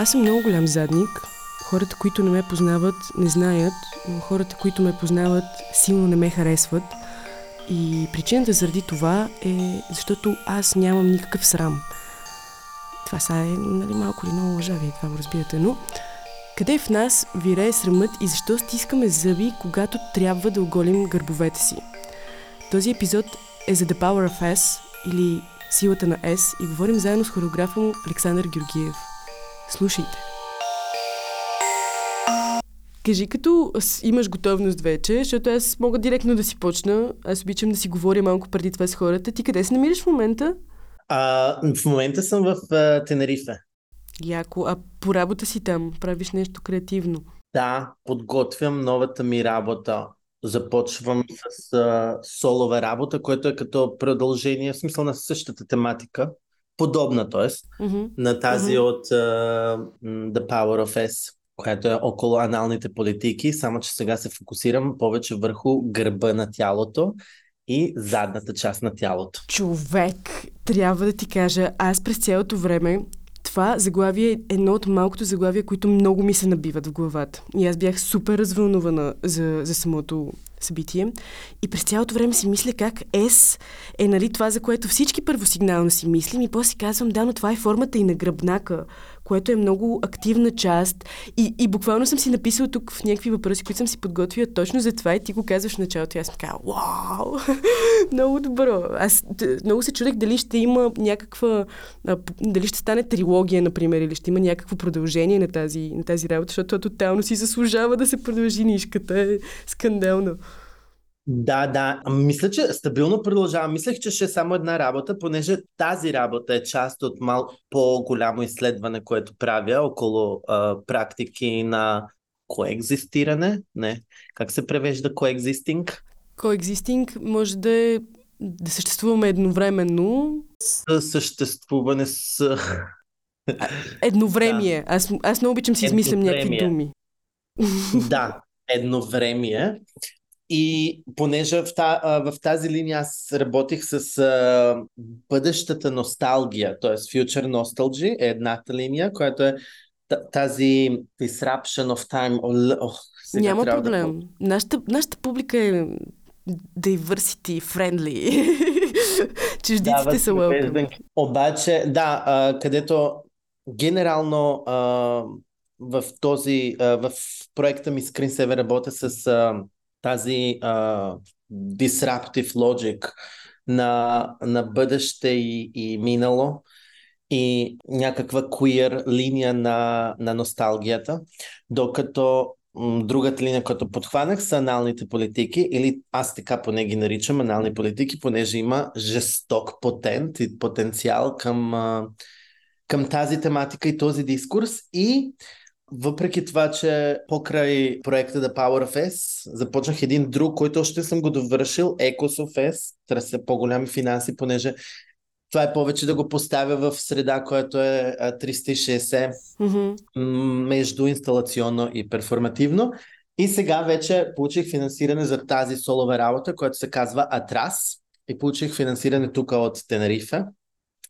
Аз съм много голям задник. Хората, които не ме познават, не знаят, но хората, които ме познават, силно не ме харесват. И причината заради това е, защото аз нямам никакъв срам. Това са е нали, малко ли много лъжа, вие това го разбирате, но къде в нас вирее срамът и защо стискаме зъби, когато трябва да оголим гърбовете си? Този епизод е за The Power of S или Силата на S и говорим заедно с хореографа му Александър Георгиев. Слушайте! Кажи, като имаш готовност вече, защото аз мога директно да си почна. Аз обичам да си говоря малко преди това с хората. Ти къде се намираш в момента? А, в момента съм в uh, Тенерифе. Яко. А по работа си там? Правиш нещо креативно? Да, подготвям новата ми работа. Започвам с uh, солова работа, което е като продължение, в смисъл на същата тематика. Подобна, т.е. Mm-hmm. на тази mm-hmm. от uh, The Power of S която е около аналните политики, само че сега се фокусирам повече върху гърба на тялото и задната част на тялото. Човек, трябва да ти кажа, аз през цялото време това заглавие е едно от малкото заглавия, които много ми се набиват в главата. И аз бях супер развълнувана за, за самото събитие. И през цялото време си мисля как S е нали, това, за което всички първосигнално си мислим и после си казвам, да, но това е формата и на гръбнака, което е много активна част. И, и буквално съм си написала тук в някакви въпроси, които съм си подготвила точно за това и ти го казваш в началото. И аз съм казала, вау, много добро. Аз много се чудех дали ще има някаква, дали ще стане трилогия, например, или ще има някакво продължение на тази, на тази работа, защото тотално си заслужава да се продължи нишката. Е скандално. Да, да. Мисля, че стабилно продължавам. Мислех, че ще е само една работа, понеже тази работа е част от малко по-голямо изследване, което правя около а, практики на коекзистиране. Не. Как се превежда коекзистинг? Коекзистинг може да е да съществуваме едновременно. С съществуване с... едновремие. Да. Аз, аз много обичам си измислям някакви думи. Да, едновремие. И понеже в, та, в тази линия аз работих с а, бъдещата носталгия, т.е. Future Nostalgy е едната линия, която е тази disruption of time. Ох, Няма проблем. Да... Нашата, нашата публика е diversity friendly. Чуждиците да, са welcome. Обаче, да, а, където генерално а, в този, а, в проекта ми Screensaver работя с а, тази а, disruptive logic на, на бъдеще и, и минало и някаква queer линия на, на носталгията, докато другата линия, която подхванах, са аналните политики, или аз така поне ги наричам анални политики, понеже има жесток потент и потенциал към, към тази тематика и този дискурс и въпреки това, че покрай проекта The Power S започнах един друг, който още съм го довършил, Ecos of S, търся по-голями финанси, понеже това е повече да го поставя в среда, която е 360 mm-hmm. между инсталационно и перформативно. И сега вече получих финансиране за тази солова работа, която се казва Атрас. И получих финансиране тук от Тенерифе.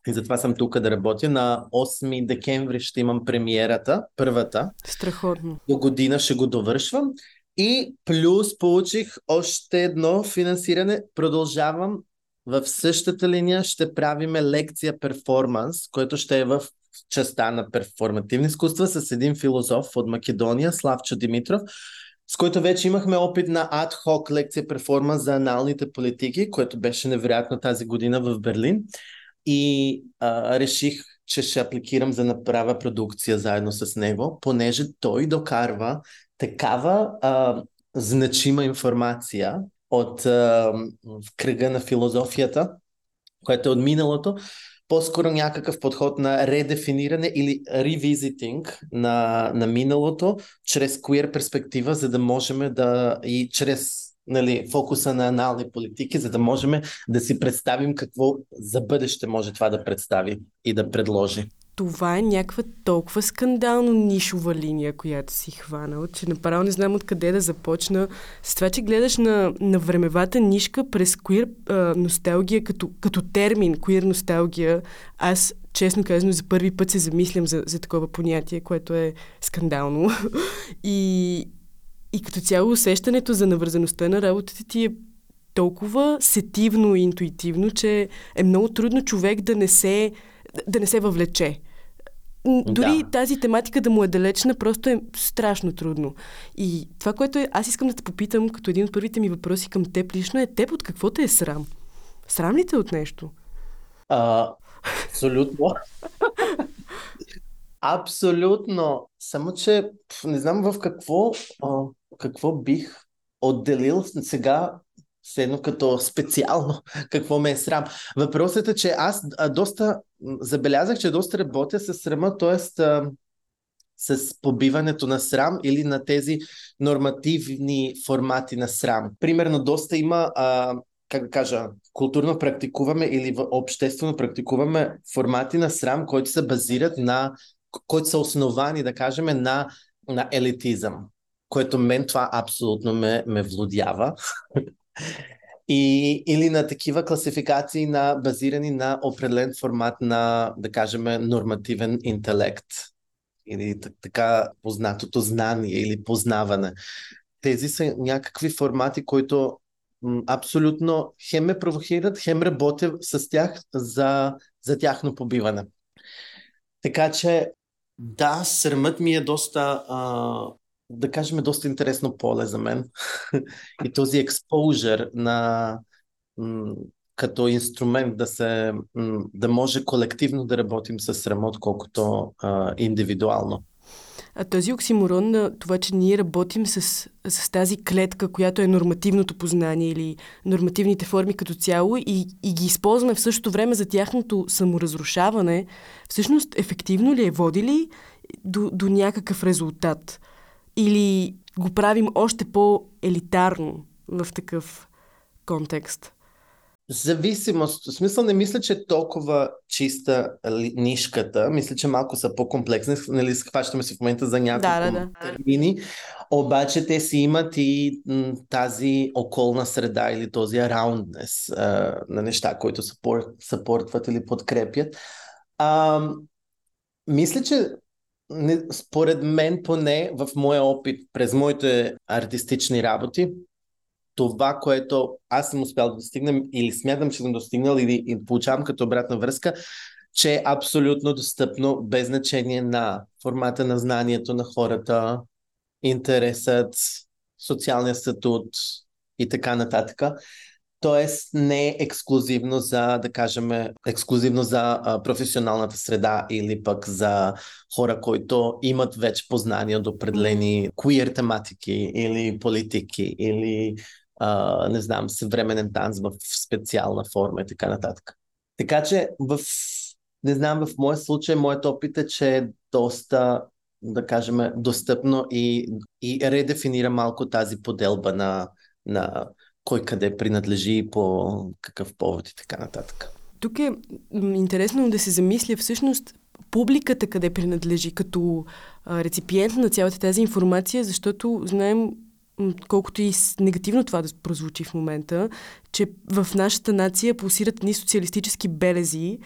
И затова съм тук да работя. На 8 декември ще имам премиерата, първата. Страхотно. До година ще го довършвам. И плюс получих още едно финансиране. Продължавам в същата линия. Ще правиме лекция перформанс, който ще е в частта на перформативни изкуства с един философ от Македония, Славчо Димитров, с който вече имахме опит на ад-хок лекция перформанс за аналните политики, което беше невероятно тази година в Берлин и а, реших, че ще апликирам за направя продукция заедно с него, понеже той докарва такава а, значима информация от а, в кръга на философията, което е от миналото, по-скоро някакъв подход на редефиниране или ревизитинг на, на миналото чрез queer перспектива, за да можем да и чрез нали, фокуса на анални политики, за да можем да си представим какво за бъдеще може това да представи и да предложи. това е някаква толкова скандално нишова линия, която си хванал, че направо не знам откъде да започна. С това, че гледаш на, на времевата нишка през queer а, носталгия като, като термин, queer носталгия, аз честно казано за първи път се замислям за, за такова понятие, което е скандално. и, и като цяло усещането за навързаността на работата ти е толкова сетивно и интуитивно, че е много трудно човек да не се, да не се въвлече. Дори да. тази тематика да му е далечна, просто е страшно трудно. И това, което е, аз искам да те попитам, като един от първите ми въпроси към теб лично е, теб от какво те е срам? Срам ли те от нещо? А, абсолютно. абсолютно. Само, че не знам в какво, а, какво бих отделил сега Седно като специално какво ме е срам. Въпросът е, че аз доста забелязах, че доста работя с срама, т.е. с побиването на срам или на тези нормативни формати на срам. Примерно, доста има, а, как да кажа, културно практикуваме или обществено практикуваме формати на срам, които се базират на, които са основани, да кажем, на, на елитизъм което мен това абсолютно ме, ме влудява. И, или на такива класификации на, базирани на определен формат на, да кажем, нормативен интелект. Или така познатото знание или познаване. Тези са някакви формати, които м, абсолютно хем ме провокират, хем работя с тях за, за тяхно побиване. Така че, да, сърмът ми е доста да кажем, е доста интересно поле за мен. и този експожър на м- като инструмент да се м- да може колективно да работим с ремонт, колкото а, индивидуално. А този оксиморон на това, че ние работим с, с тази клетка, която е нормативното познание или нормативните форми като цяло и, и ги използваме в същото време за тяхното саморазрушаване, всъщност ефективно ли е? Води до, до някакъв резултат? Или го правим още по-елитарно в такъв контекст? Зависимост. В смисъл не мисля, че е толкова чиста нишката. Мисля, че малко са по-комплексни. Нали, схващаме се в момента за няколко да, да, да. термини. Обаче те си имат и м, тази околна среда или този aroundness а, на неща, които съпортват или подкрепят. А, мисля, че не, според мен поне в моя опит през моите артистични работи, това, което аз съм успял да достигна или смятам, че съм достигнал или, или получавам като обратна връзка, че е абсолютно достъпно без значение на формата на знанието на хората, интересът, социалния статут и така нататък. Тоест не е ексклюзивно за, да кажем, ексклюзивно за а, професионалната среда или пък за хора, които имат вече познания от определени queer тематики или политики или а, не знам, съвременен танц в специална форма и така нататък. Така че в, не знам, в моя случай, моят опит е, че е доста да кажем, достъпно и, и редефинира малко тази поделба на, на кой къде принадлежи и по какъв повод и така нататък. Тук е интересно да се замисля всъщност публиката къде принадлежи като реципиент на цялата тази информация, защото знаем колкото и негативно това да прозвучи в момента, че в нашата нация пулсират ни социалистически белези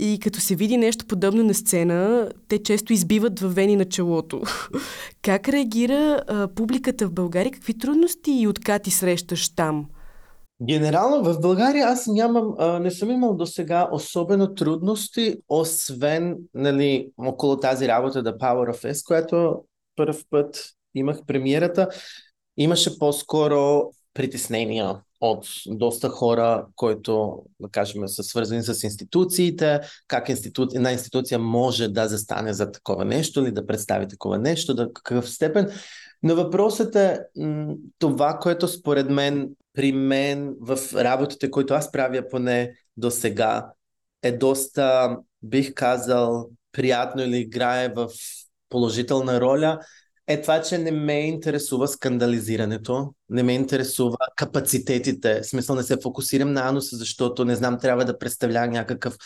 и като се види нещо подобно на сцена, те често избиват във вени на челото. как реагира а, публиката в България? Какви трудности и откати срещаш там? Генерално в България аз нямам, а, не съм имал до сега особено трудности, освен нали, около тази работа The Power of S, която първ път имах премиерата. Имаше по-скоро притеснения от доста хора, които, да кажем, са свързани с институциите, как институ... една институция може да застане за такова нещо или да представи такова нещо, да какъв степен. Но въпросът е това, което според мен, при мен в работите, които аз правя поне до сега, е доста, бих казал, приятно или играе в положителна роля, е това, че не ме интересува скандализирането, не ме интересува капацитетите. В смисъл не се фокусирам на ануса, защото не знам, трябва да представля някакъв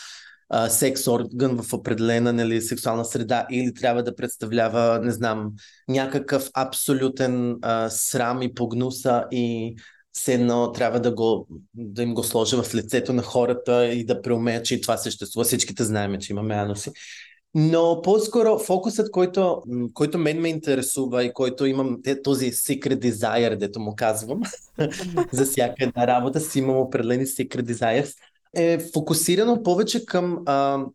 а, секс орган в определена нали, сексуална среда или трябва да представлява, не знам, някакъв абсолютен а, срам и погнуса и все едно трябва да, го, да им го сложа в лицето на хората и да преумея, че и това съществува. Всичките знаем, че имаме аноси. Но по-скоро фокусът, който, който мен ме интересува и който имам този secret desire, дето му казвам, за всяка една работа си имам определени secret desires, е фокусирано повече към а,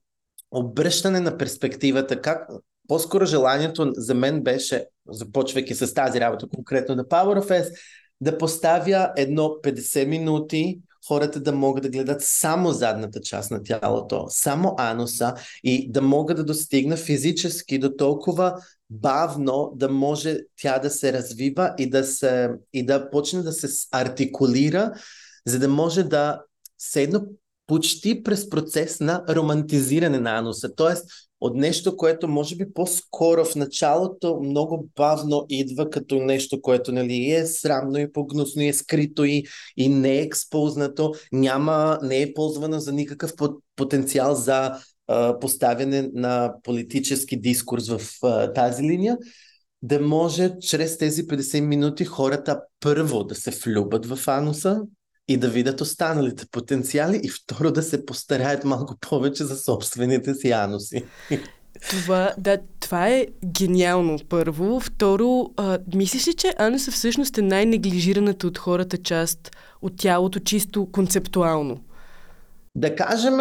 обръщане на перспективата. Как, по-скоро желанието за мен беше, започвайки с тази работа, конкретно на Power of S, да поставя едно 50 минути хората да могат да гледат само задната част на тялото, само ануса и да могат да достигна физически до толкова бавно да може тя да се развива и да, се, и да почне да се артикулира, за да може да седно почти през процес на романтизиране на ануса. Тоест, от нещо, което може би по-скоро в началото много бавно идва като нещо, което нали, е срамно и погнусно, и е скрито и, и не е експознато, няма, не е ползвано за никакъв потенциал за а, поставяне на политически дискурс в а, тази линия, да може чрез тези 50 минути хората първо да се влюбят в ануса, и да видят останалите потенциали и второ да се постараят малко повече за собствените си ануси. Това, да, това е гениално, първо. Второ, а, мислиш ли, че ануса всъщност е най-неглижираната от хората част от тялото, чисто концептуално? Да кажем,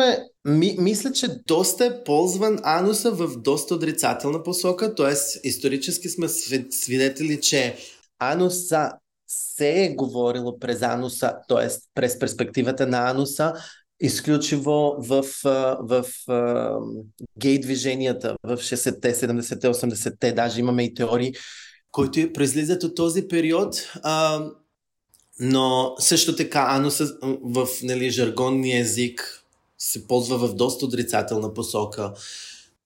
ми, мисля, че доста е ползван ануса в доста отрицателна посока, т.е. исторически сме свидетели, че ануса се е говорило през ануса, т.е. през перспективата на ануса, изключиво в, в, в гей движенията в 60-те, 70-те, 80-те, даже имаме и теории, които произлизат от този период. А, но също така ануса в нали, жаргонния език се ползва в доста отрицателна посока.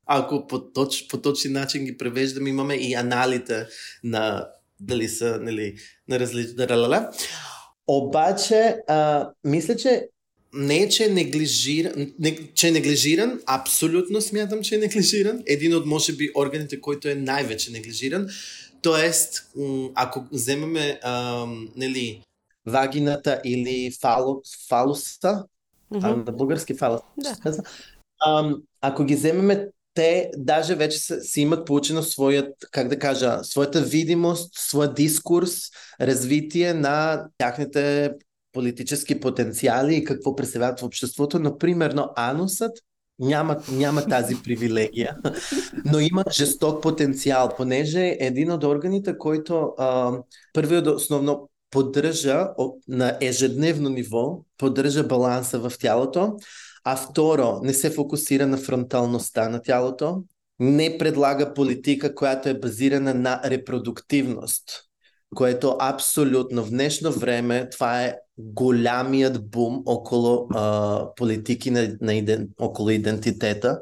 Ако по, точ, по точен начин ги превеждаме, имаме и аналите на дали са нали, на различни... Обаче, а, мисля, че не е, че е неглижиран, не, че е неглижиран, абсолютно смятам, че е неглижиран. Един от, може би, органите, който е най-вече неглижиран. Тоест, ако вземем нали, вагината или фало, фалуса, mm-hmm. а, на български фалус, да. ако ги вземем те даже вече си имат получено своят, как да кажа, своята видимост, своя дискурс, развитие на тяхните политически потенциали и какво представляват в обществото. Но, примерно, анусът няма, няма тази привилегия, но има жесток потенциал, понеже един от органите, който а, първият основно поддържа на ежедневно ниво, поддържа баланса в тялото, а второ, не се фокусира на фронталността на тялото, не предлага политика, която е базирана на репродуктивност, което абсолютно в днешно време това е голямият бум около а, политики на, на иден, около идентитета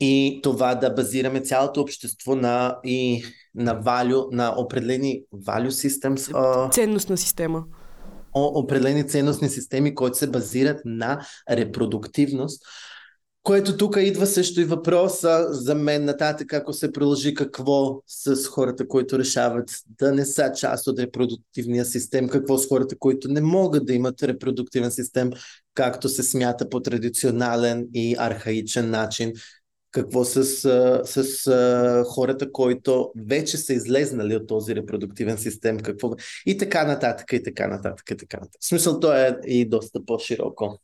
и това да базираме цялото общество на, и на валю, на определени systems. А... Ценностна система определени ценностни системи, които се базират на репродуктивност. Което тук идва също и въпроса за мен нататък, ако се приложи какво с хората, които решават да не са част от репродуктивния систем, какво с хората, които не могат да имат репродуктивен систем, както се смята по традиционален и архаичен начин, какво с, с, с хората, които вече са излезнали от този репродуктивен систем, какво... и така нататък, и така нататък, и така нататък. В смисъл, то е и доста по-широко.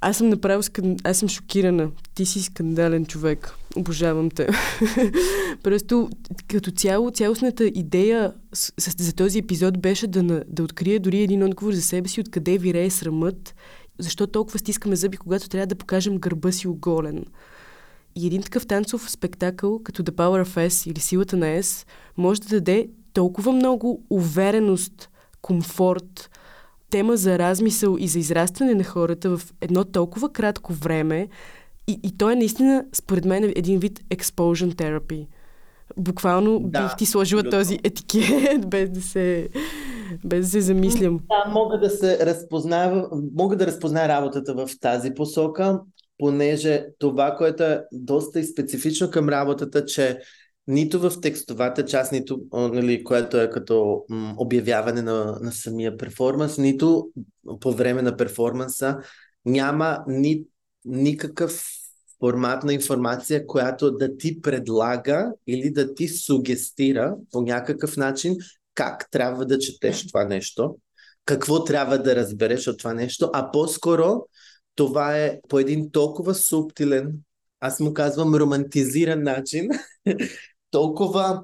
Аз съм направил, скан... аз съм шокирана. Ти си скандален човек. Обожавам те. Просто като цяло, цялостната идея за този епизод беше да, да открие дори един отговор за себе си, откъде вирее срамът, защо толкова стискаме зъби, когато трябва да покажем гърба си оголен. И един такъв танцов спектакъл, като The Power of S или Силата на S, може да даде толкова много увереност, комфорт, тема за размисъл и за израстване на хората в едно толкова кратко време. И, и то е наистина, според мен, един вид expulsion therapy. Буквално да, бих ти сложила абсолютно. този етикет, без да се, без да се замислям. Да, мога да се разпознава, мога да разпозная работата в тази посока понеже това, което е доста и специфично към работата, че нито в текстовата част, нито, нали, което е като м, обявяване на, на самия перформанс, нито по време на перформанса няма ни, никакъв формат на информация, която да ти предлага или да ти сугестира по някакъв начин как трябва да четеш това нещо, какво трябва да разбереш от това нещо, а по-скоро това е по един толкова субтилен, аз му казвам романтизиран начин, толкова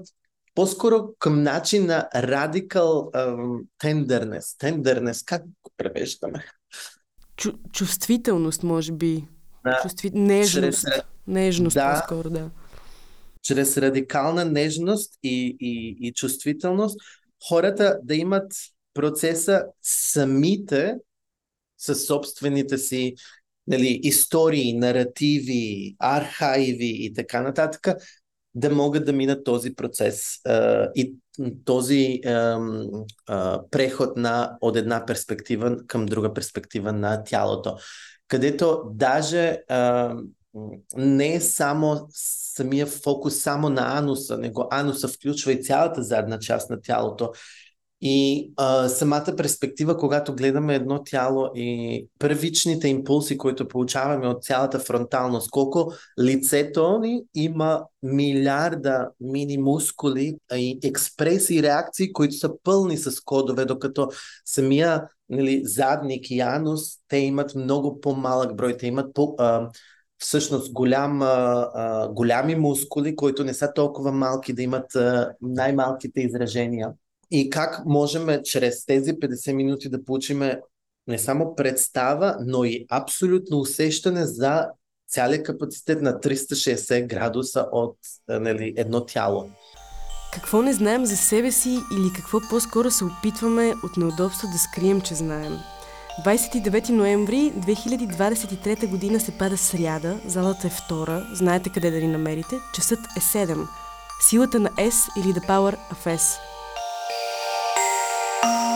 по-скоро към начин на радикал тендернес. Тендернес, как го превеждаме? Чу, чувствителност, може би. Да. Чувстви... Нежност. Чрез... Нежност, да. по-скоро, да. Чрез радикална нежност и, и, и чувствителност, хората да имат процеса самите със собствените си нали, истории, наративи, архайви и така нататък, да могат да минат този процес а, и този а, а, преход на, от една перспектива към друга перспектива на тялото. Където даже а, не е само самия фокус само на ануса, него ануса включва и цялата задна част на тялото. И а, самата перспектива, когато гледаме едно тяло и първичните импулси, които получаваме от цялата фронталност, колко лицето ни има милиарда мини мускули и експресии, реакции, които са пълни с кодове, докато самия нали, задник и анус, те имат много по-малък брой, те имат по, а, всъщност голям, а, голями мускули, които не са толкова малки да имат а, най-малките изражения и как можем чрез тези 50 минути да получим не само представа, но и абсолютно усещане за цялия капацитет на 360 градуса от нали, едно тяло. Какво не знаем за себе си или какво по-скоро се опитваме от неудобство да скрием, че знаем? 29 ноември 2023 година се пада сряда, залата е втора, знаете къде да ни намерите, часът е 7. Силата на S или The Power of S –